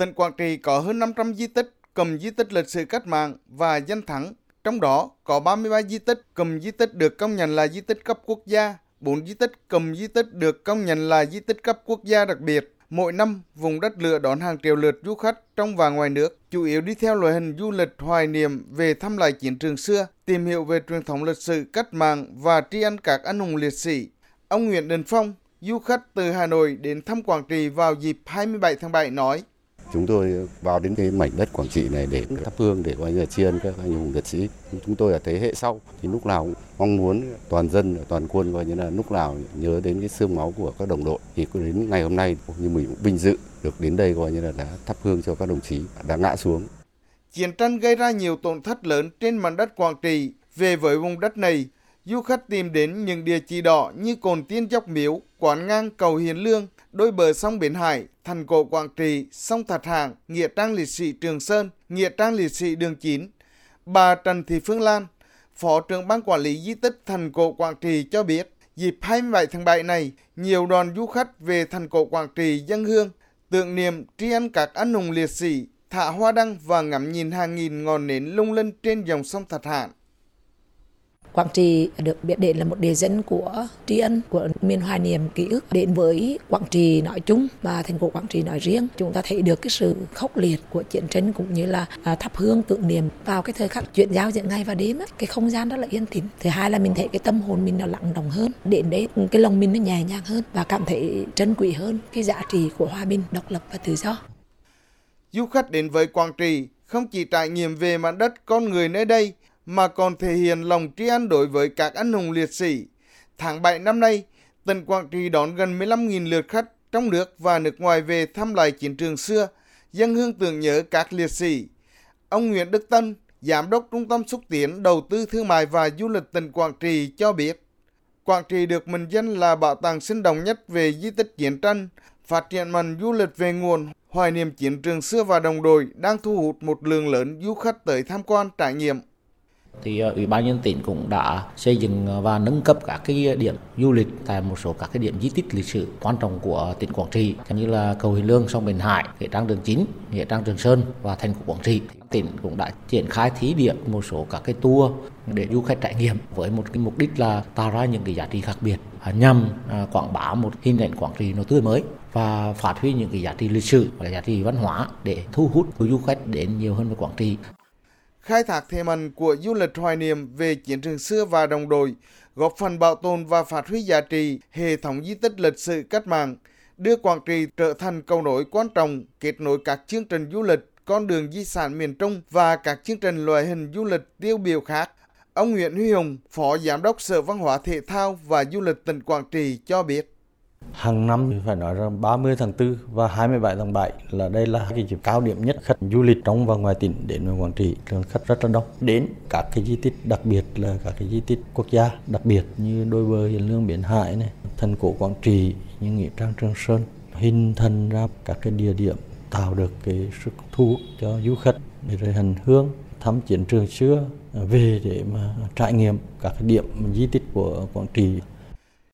Tỉnh Quảng Trị có hơn 500 di tích cầm di tích lịch sử cách mạng và danh thắng, trong đó có 33 di tích cầm di tích được công nhận là di tích cấp quốc gia, 4 di tích cầm di tích được công nhận là di tích cấp quốc gia đặc biệt. Mỗi năm, vùng đất lửa đón hàng triệu lượt du khách trong và ngoài nước, chủ yếu đi theo loại hình du lịch hoài niệm về thăm lại chiến trường xưa, tìm hiểu về truyền thống lịch sử cách mạng và tri ân các anh hùng liệt sĩ. Ông Nguyễn Đình Phong, du khách từ Hà Nội đến thăm Quảng Trị vào dịp 27 tháng 7 nói, Chúng tôi vào đến cái mảnh đất Quảng Trị này để thắp hương để coi như là tri ân các anh hùng liệt sĩ. Chúng tôi là thế hệ sau thì lúc nào cũng mong muốn toàn dân, toàn quân coi như là lúc nào nhớ đến cái xương máu của các đồng đội. Thì đến ngày hôm nay như mình cũng vinh dự được đến đây coi như là đã thắp hương cho các đồng chí đã ngã xuống. Chiến tranh gây ra nhiều tổn thất lớn trên mảnh đất Quảng Trị. Về với vùng đất này, du khách tìm đến những địa chỉ đỏ như Cồn Tiên Dốc Miếu, Quán Ngang, Cầu Hiền Lương, đôi bờ sông Biển Hải, thành cổ Quảng Trị, sông Thạch Hạng, nghĩa trang liệt sĩ Trường Sơn, nghĩa trang liệt sĩ Đường Chín. Bà Trần Thị Phương Lan, Phó trưởng ban quản lý di tích thành cổ Quảng Trị cho biết, dịp 27 tháng 7 này, nhiều đoàn du khách về thành cổ Quảng Trị dân hương, tượng niệm tri ân các anh hùng liệt sĩ, thả hoa đăng và ngắm nhìn hàng nghìn ngọn nến lung linh trên dòng sông Thạch Hạng. Quảng Trị được biết đến là một địa dân của tri ân của miền hoài niệm ký ức. Đến với Quảng Trị nói chung và thành phố Quảng Trị nói riêng chúng ta thấy được cái sự khốc liệt của chiến tranh cũng như là à, thắp hương tưởng niệm vào cái thời khắc chuyển giao giữa ngày và đêm ấy, cái không gian rất là yên tĩnh. Thứ hai là mình thấy cái tâm hồn mình nó lặng đồng hơn. Đến đấy cái lòng mình nó nhẹ nhàng hơn và cảm thấy trân quý hơn cái giá trị của hòa bình độc lập và tự do. Du khách đến với Quảng Trị không chỉ trải nghiệm về mặt đất con người nơi đây mà còn thể hiện lòng tri ân đối với các anh hùng liệt sĩ. Tháng 7 năm nay, tỉnh Quảng Trị đón gần 15.000 lượt khách trong nước và nước ngoài về thăm lại chiến trường xưa, dân hương tưởng nhớ các liệt sĩ. Ông Nguyễn Đức Tân, Giám đốc Trung tâm Xúc tiến Đầu tư Thương mại và Du lịch tỉnh Quảng Trị cho biết, Quảng Trị được mệnh danh là bảo tàng sinh động nhất về di tích chiến tranh, phát triển mạnh du lịch về nguồn, hoài niệm chiến trường xưa và đồng đội đang thu hút một lượng lớn du khách tới tham quan trải nghiệm thì ờ, ủy ban nhân tỉnh cũng đã xây dựng ờ, và nâng cấp các cái điểm du lịch tại một số các cái điểm di tích lịch sử quan trọng của tỉnh Quảng Trị như là cầu Hiền Lương, sông Bền Hải, nghĩa trang Đường Chính, nghĩa trang Trường Sơn và thành phố Quảng Trị. Tỉnh cũng đã triển khai thí điểm một số các cái tour để du khách trải nghiệm với một cái mục đích là tạo ra những cái giá trị khác biệt à, nhằm à, quảng bá một hình ảnh Quảng Trị nó tươi mới và phát huy những cái giá trị lịch sử và giá trị văn hóa để thu hút du khách đến nhiều hơn với Quảng Trị khai thác thế mạnh của du lịch hoài niệm về chiến trường xưa và đồng đội, góp phần bảo tồn và phát huy giá trị hệ thống di tích lịch sử cách mạng, đưa Quảng Trị trở thành cầu nối quan trọng kết nối các chương trình du lịch, con đường di sản miền Trung và các chương trình loại hình du lịch tiêu biểu khác. Ông Nguyễn Huy Hùng, Phó Giám đốc Sở Văn hóa Thể thao và Du lịch tỉnh Quảng Trị cho biết. Hàng năm phải nói rằng 30 tháng 4 và 27 tháng 7 là đây là cái dịp cao điểm nhất khách du lịch trong và ngoài tỉnh đến với Quảng Trị. Lượng khách rất là đông. Đến các cái di tích đặc biệt là các cái di tích quốc gia đặc biệt như đôi bờ hiền lương, biển hải này, thành cổ Quảng Trị, như nghĩa trang, Trường Sơn, hình thành ra các cái địa điểm tạo được cái sức thu hút cho du khách để rồi hành hương, thăm chiến trường xưa, về để mà trải nghiệm các cái điểm di tích của Quảng Trị.